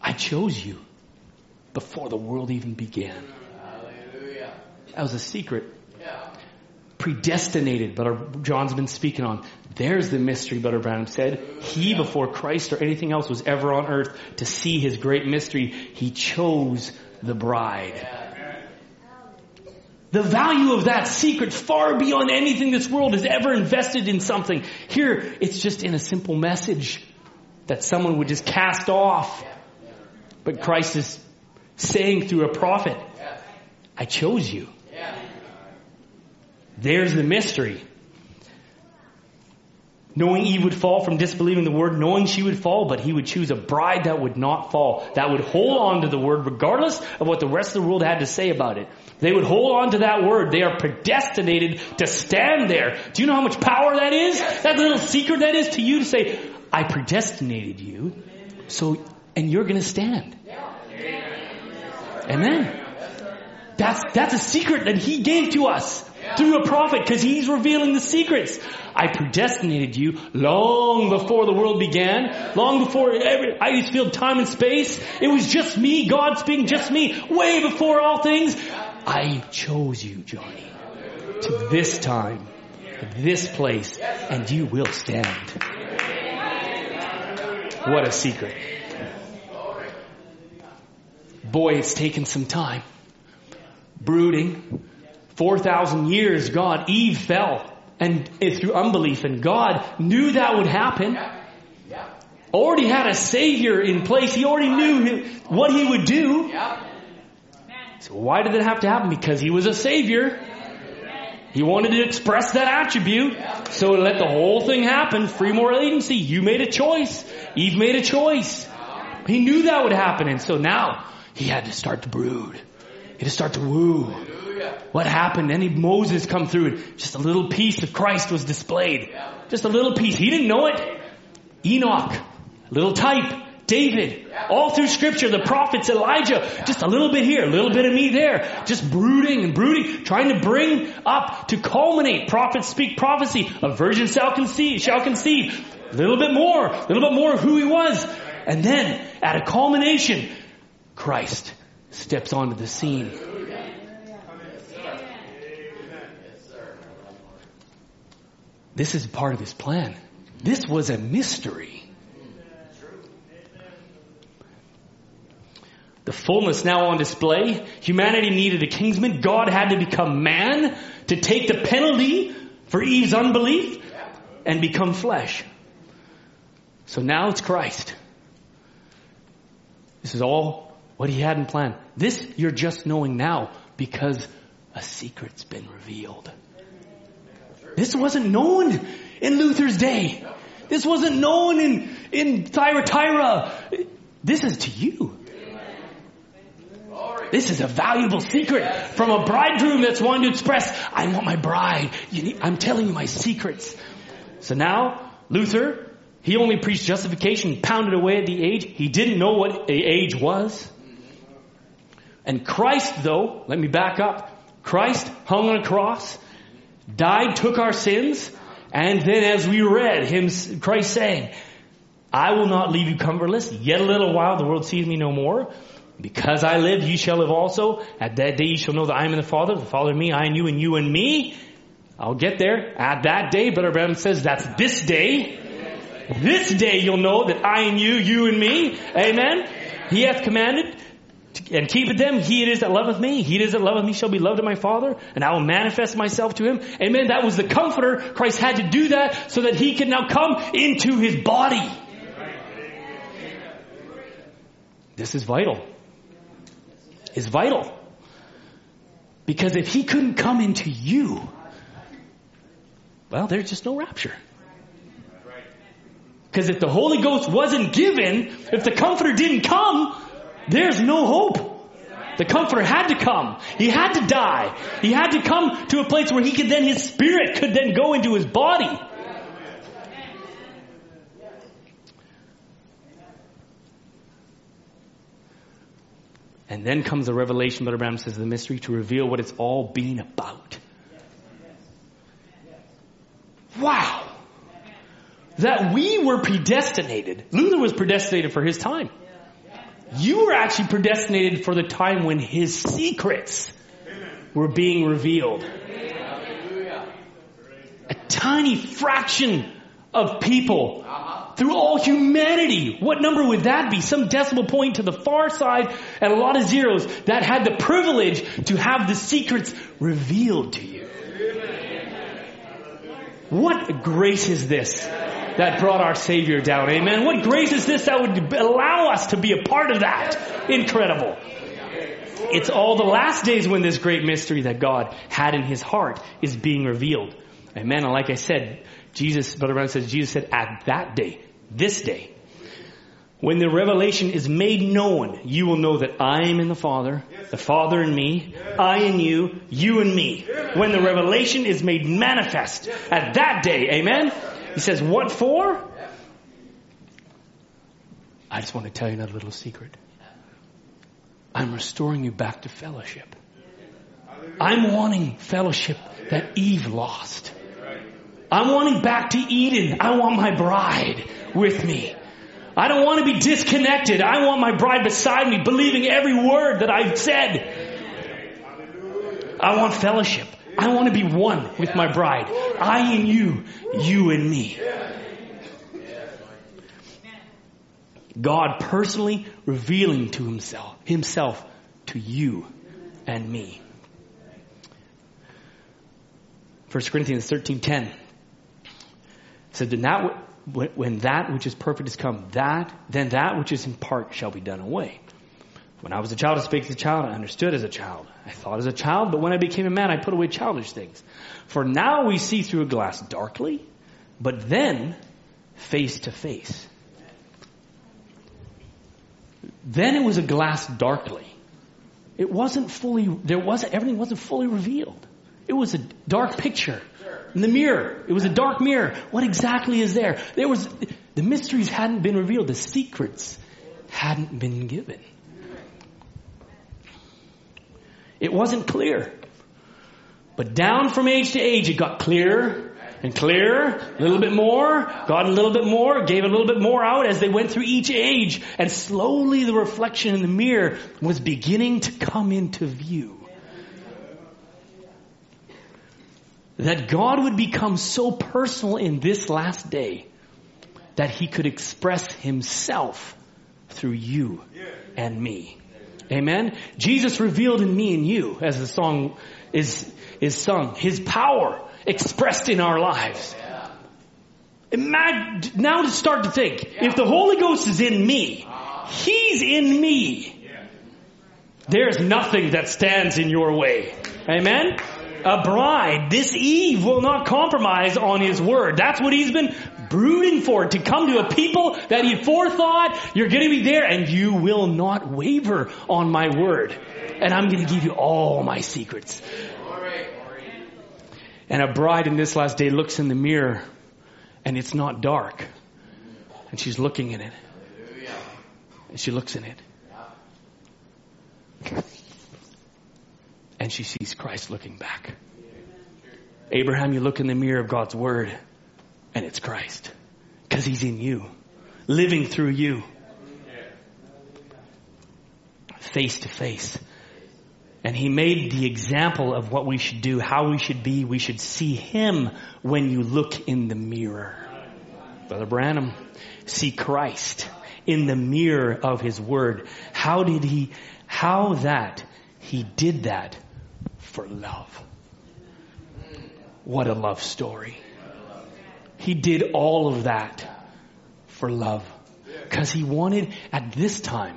I chose you before the world even began. That was a secret. Yeah. Predestinated, but John's been speaking on. There's the mystery, Brother Branham said. He, before Christ or anything else was ever on earth, to see his great mystery, he chose the bride. The value of that secret far beyond anything this world has ever invested in something. Here, it's just in a simple message that someone would just cast off. But Christ is saying through a prophet, I chose you. There's the mystery knowing Eve would fall from disbelieving the word, knowing she would fall, but he would choose a bride that would not fall, that would hold on to the word regardless of what the rest of the world had to say about it. They would hold on to that word. They are predestinated to stand there. Do you know how much power that is? That little secret that is to you to say, I predestinated you, so, and you're gonna stand. Amen. That's, that's a secret that he gave to us. Through a prophet because he's revealing the secrets. I predestinated you long before the world began, long before every, I just filled time and space. It was just me, God speaking, just me, way before all things. I chose you, Johnny, to this time, this place, and you will stand. What a secret. Boy, it's taken some time. Brooding. 4,000 years, God, Eve fell and through unbelief and God knew that would happen. Already had a savior in place. He already knew what he would do. So why did it have to happen? Because he was a savior. He wanted to express that attribute. So let the whole thing happen. Free moral agency. You made a choice. Eve made a choice. He knew that would happen. And so now he had to start to brood. He had to start to woo. What happened? Any Moses come through and just a little piece of Christ was displayed. Just a little piece. He didn't know it. Enoch, little type. David, all through scripture, the prophets, Elijah, just a little bit here, a little bit of me there, just brooding and brooding, trying to bring up to culminate. Prophets speak prophecy. A virgin shall conceive, shall conceive. A little bit more, a little bit more of who he was. And then, at a culmination, Christ steps onto the scene. This is part of his plan. This was a mystery. The fullness now on display. Humanity needed a kinsman. God had to become man to take the penalty for Eve's unbelief and become flesh. So now it's Christ. This is all what he had in plan. This you're just knowing now because a secret's been revealed. This wasn't known in Luther's day. This wasn't known in, in Thyatira. This is to you. This is a valuable secret from a bridegroom that's wanting to express, I want my bride. Need, I'm telling you my secrets. So now, Luther, he only preached justification, pounded away at the age. He didn't know what the age was. And Christ, though, let me back up. Christ hung on a cross, died, took our sins, and then as we read him, Christ saying, I will not leave you comfortless. Yet a little while the world sees me no more. Because I live, you shall live also. At that day you shall know that I am in the Father, the Father in me, I in you, and you in me. I'll get there. At that day, Brother Branham says that's this day. This day you'll know that I and you, you and me. Amen. He hath commanded and keep it them. He it is that loveth me. He it is that loveth me shall be loved of my Father, and I will manifest myself to him. Amen. That was the comforter. Christ had to do that so that he could now come into his body. This is vital. Is vital. Because if he couldn't come into you, well, there's just no rapture. Because if the Holy Ghost wasn't given, if the Comforter didn't come, there's no hope. The Comforter had to come. He had to die. He had to come to a place where he could then, his spirit could then go into his body. And then comes the revelation, Brother Branham says, the mystery to reveal what it's all been about. Wow. That we were predestinated. Luther was predestinated for his time. You were actually predestinated for the time when his secrets were being revealed. A tiny fraction of people through all humanity. What number would that be? Some decimal point to the far side and a lot of zeros that had the privilege to have the secrets revealed to you. What grace is this that brought our Savior down? Amen. What grace is this that would allow us to be a part of that? Incredible. It's all the last days when this great mystery that God had in his heart is being revealed. Amen. And like I said, Jesus, Brother Branham says, Jesus said, at that day, this day, when the revelation is made known, you will know that I am in the Father, the Father in me, I in you, you in me. When the revelation is made manifest at that day, amen? He says, what for? I just want to tell you another little secret. I'm restoring you back to fellowship. I'm wanting fellowship that Eve lost. I'm wanting back to Eden. I want my bride with me. I don't want to be disconnected. I want my bride beside me, believing every word that I've said. I want fellowship. I want to be one with my bride. I and you, you and me. God personally revealing to himself, himself to you and me. 1 Corinthians 13:10 said, that when that which is perfect is come, that then that which is in part shall be done away. When I was a child, I spake as a child, I understood as a child. I thought as a child, but when I became a man, I put away childish things. For now we see through a glass darkly, but then face to face. Then it was a glass darkly. It wasn't fully, there wasn't, everything wasn't fully revealed. It was a dark picture. In the mirror. It was a dark mirror. What exactly is there? There was, the mysteries hadn't been revealed. The secrets hadn't been given. It wasn't clear. But down from age to age, it got clearer and clearer, a little bit more, got a little bit more, gave a little bit more out as they went through each age. And slowly the reflection in the mirror was beginning to come into view. That God would become so personal in this last day that he could express himself through you and me. Amen. Jesus revealed in me and you, as the song is, is sung, his power expressed in our lives. Imagine, now to start to think, if the Holy Ghost is in me, he's in me. There's nothing that stands in your way. Amen a bride, this Eve will not compromise on his word. That's what he's been brooding for, to come to a people that he forethought, you're going to be there and you will not waver on my word. And I'm going to give you all my secrets. And a bride in this last day looks in the mirror and it's not dark. And she's looking in it. And she looks in it. And she sees Christ looking back. Abraham, you look in the mirror of God's word and it's Christ because he's in you, living through you, face to face. And he made the example of what we should do, how we should be. We should see him when you look in the mirror. Brother Branham, see Christ in the mirror of his word. How did he, how that he did that for love. What a love story. He did all of that for love. Because he wanted at this time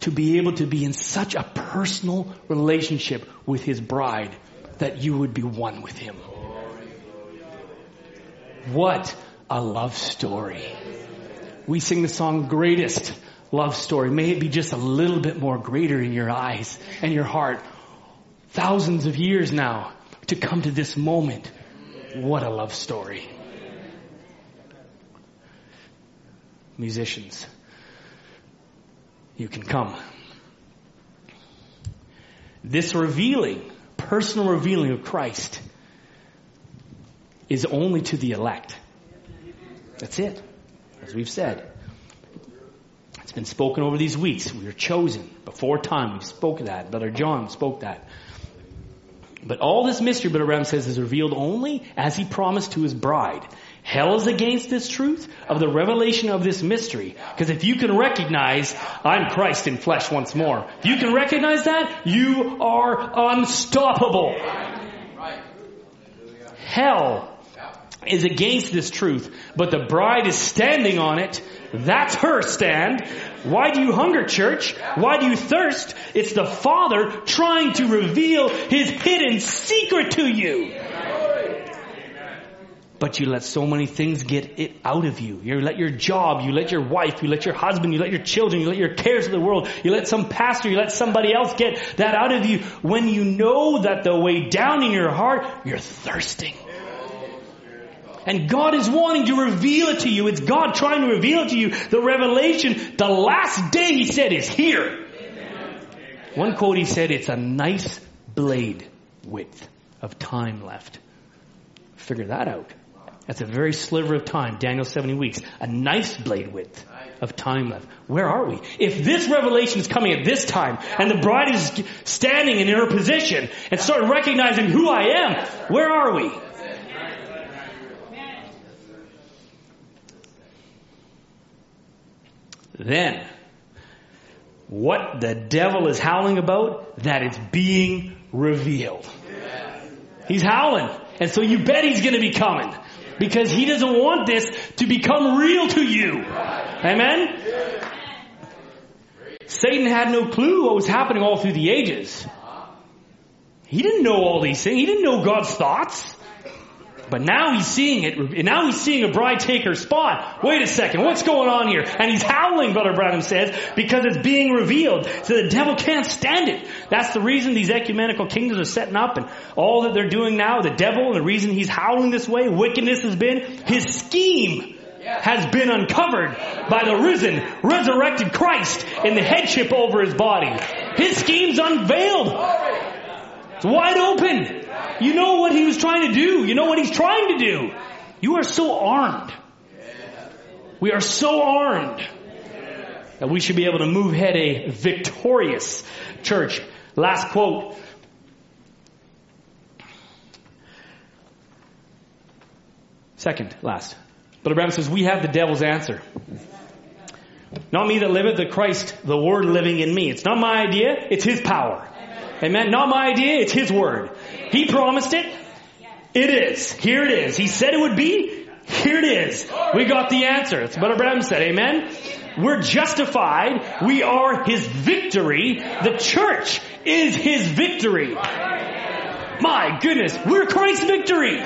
to be able to be in such a personal relationship with his bride that you would be one with him. What a love story. We sing the song greatest love story. May it be just a little bit more greater in your eyes and your heart thousands of years now to come to this moment. What a love story. Musicians, you can come. This revealing, personal revealing of Christ is only to the elect. That's it. As we've said. It's been spoken over these weeks. We are chosen before time. We've spoken that. Brother John spoke that. But all this mystery, Brother Branham says, is revealed only as he promised to his bride. Hell is against this truth of the revelation of this mystery. Because if you can recognize, I'm Christ in flesh once more. If you can recognize that, you are unstoppable. Hell is against this truth, but the bride is standing on it. That's her stand. Why do you hunger, church? Why do you thirst? It's the Father trying to reveal His hidden secret to you. But you let so many things get it out of you. You let your job, you let your wife, you let your husband, you let your children, you let your cares of the world, you let some pastor, you let somebody else get that out of you. When you know that the way down in your heart, you're thirsting. And God is wanting to reveal it to you. It's God trying to reveal it to you. The revelation, the last day he said is here. One quote he said, it's a nice blade width of time left. Figure that out. That's a very sliver of time. Daniel 70 weeks. A nice blade width of time left. Where are we? If this revelation is coming at this time and the bride is standing in her position and start recognizing who I am, where are we? Then, what the devil is howling about, that it's being revealed. He's howling. And so you bet he's gonna be coming. Because he doesn't want this to become real to you. Amen? Satan had no clue what was happening all through the ages. He didn't know all these things. He didn't know God's thoughts. But now he's seeing it. Now he's seeing a bride take her spot. Wait a second. What's going on here? And he's howling, Brother Branham says, because it's being revealed. So the devil can't stand it. That's the reason these ecumenical kingdoms are setting up and all that they're doing now. The devil and the reason he's howling this way, wickedness has been his scheme has been uncovered by the risen, resurrected Christ in the headship over his body. His scheme's unveiled. It's wide open. You know what he was trying to do. You know what he's trying to do. You are so armed. We are so armed that we should be able to move ahead a victorious church. Last quote. Second, last. Brother Branham says, we have the devil's answer. Not me that liveth, the Christ, the Word living in me. It's not my idea, it's His power. Amen. Not my idea, it's His Word. He promised it. It is. Here it is. He said it would be. Here it is. We got the answer. That's what Abraham said. Amen. We're justified. We are His victory. The church is His victory. My goodness. We're Christ's victory.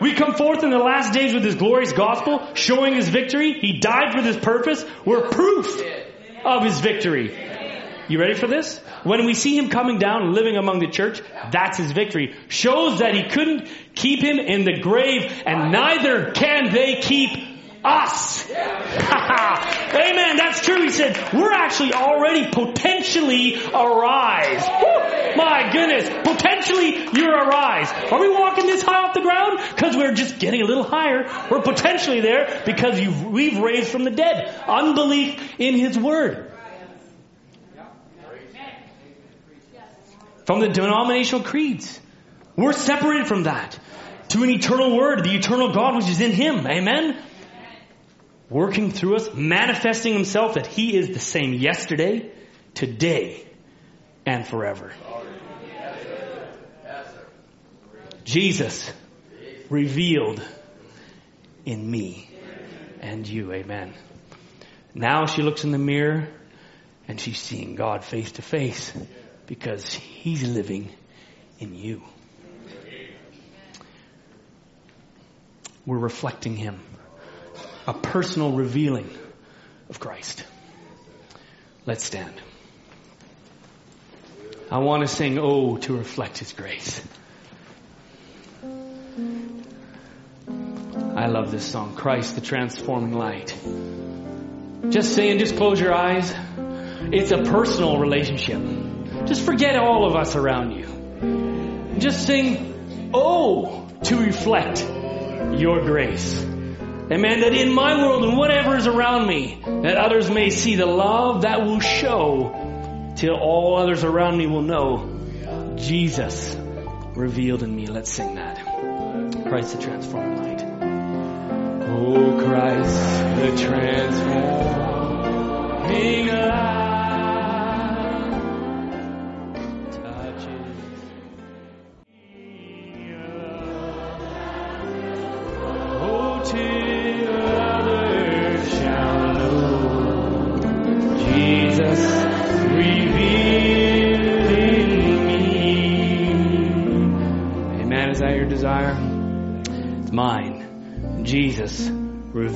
We come forth in the last days with His glorious gospel, showing His victory. He died for this purpose. We're proof of His victory. You ready for this? When we see him coming down and living among the church, that's his victory. Shows that he couldn't keep him in the grave and neither can they keep us. Amen. That's true. He said, we're actually already potentially arise. My goodness. Potentially you're arise. Are we walking this high off the ground? Because we're just getting a little higher. We're potentially there because we've raised from the dead. Unbelief in his word. From the denominational creeds. We're separated from that to an eternal word, the eternal God which is in Him. Amen? Working through us, manifesting Himself that He is the same yesterday, today, and forever. Jesus revealed in me and you. Amen. Now she looks in the mirror and she's seeing God face to face because He's living in you. We're reflecting Him. A personal revealing of Christ. Let's stand. I want to sing Oh to reflect His grace. I love this song, Christ the transforming light. Just saying, just close your eyes. It's a personal relationship. Just forget all of us around you. Just sing, Oh, to reflect your grace. Amen. That in my world and whatever is around me, that others may see the love that will show till all others around me will know Jesus revealed in me. Let's sing that. Christ the transforming light. Oh, Christ the transforming light.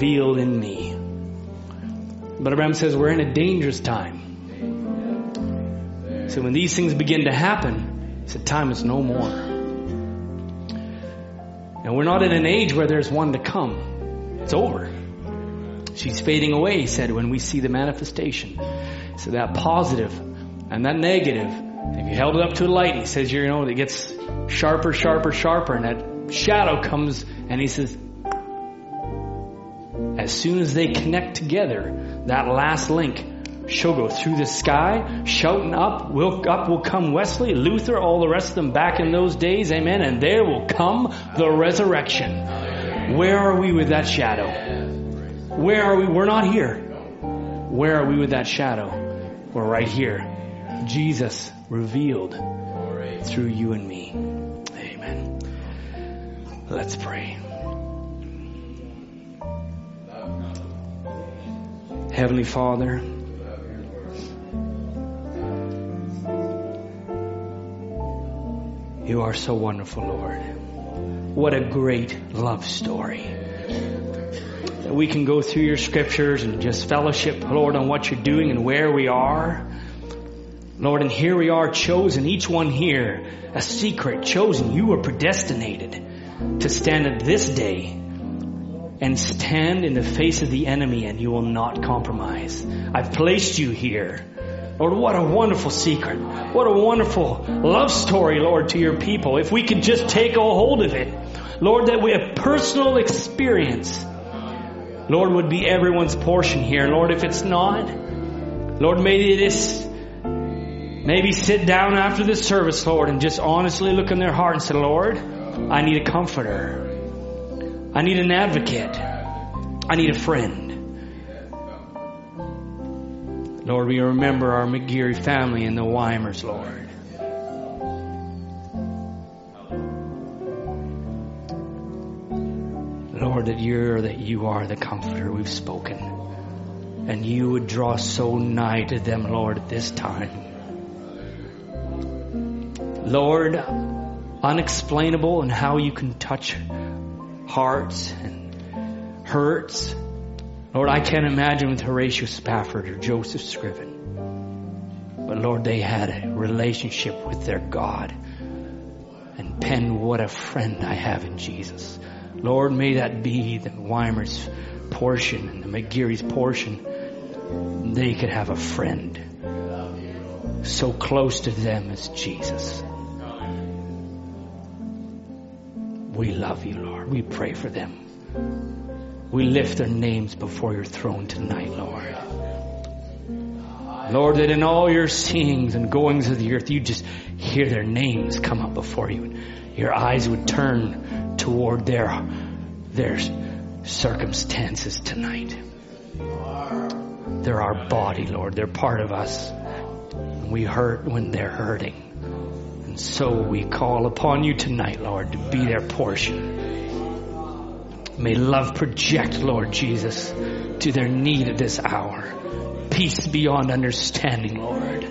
In me. Brother Branham says we're in a dangerous time. So when these things begin to happen, he said time is no more. And we're not in an age where there's one to come. It's over. She's fading away, he said, when we see the manifestation. So that positive and that negative If you held it up to a light, he says, you know, it gets sharper, sharper, sharper, and that shadow comes, and he says, as soon as they connect together, that last link, she'll go through the sky, shouting up, will, up will come Wesley, Luther, all the rest of them back in those days, amen, and there will come the resurrection. Where are we with that shadow? Where are we? We're not here. Where are we with that shadow? We're right here. Jesus revealed through you and me. Amen. Let's pray. Heavenly Father, you are so wonderful, Lord. What a great love story. That we can go through your scriptures and just fellowship, Lord, on what you're doing and where we are. Lord, and here we are chosen, each one here, a secret, chosen. You were predestinated to stand at this day and stand in the face of the enemy and you will not compromise. I've placed you here. Lord, what a wonderful secret. What a wonderful love story, Lord, to your people. If we could just take a hold of it. Lord, that we have personal experience. Lord, would be everyone's portion here. Lord, if it's not, Lord, maybe this, maybe sit down after this service, Lord, and just honestly look in their heart and say, Lord, I need a comforter. I need an advocate. I need a friend. Lord, we remember our McGeary family and the Weimers, Lord. Lord, that you're that you are the comforter we've spoken. And you would draw so nigh to them, Lord, at this time. Lord, unexplainable and how you can touch hearts and hurts. Lord, I can't imagine with Horatio Spafford or Joseph Scriven. But Lord, they had a relationship with their God. And Penn, what a friend I have in Jesus. Lord, may that be the Weimer's portion and the McGeary's portion. They could have a friend so close to them as Jesus. We love you, Lord. We pray for them. We lift their names before your throne tonight, Lord. Lord, that in all your seeings and goings of the earth, you just hear their names come up before you. And your eyes would turn toward their, their circumstances tonight. They're our body, Lord. They're part of us. And we hurt when they're hurting. And so we call upon you tonight, Lord, to be their portion. May love project, Lord Jesus, to their need at this hour. Peace beyond understanding, Lord.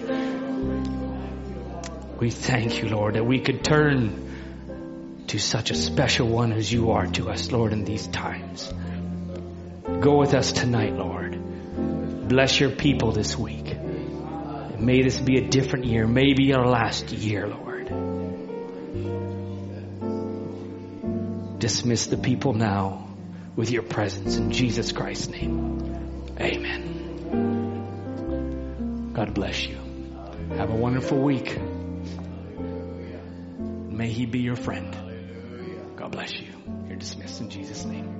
We thank you, Lord, that we could turn to such a special one as you are to us, Lord, in these times. Go with us tonight, Lord. Bless your people this week. May this be a different year, maybe our last year, Lord. Dismiss the people now with your presence in Jesus Christ's name. Amen. God bless you. Have a wonderful week. May he be your friend. God bless you. You're dismissed in Jesus' name.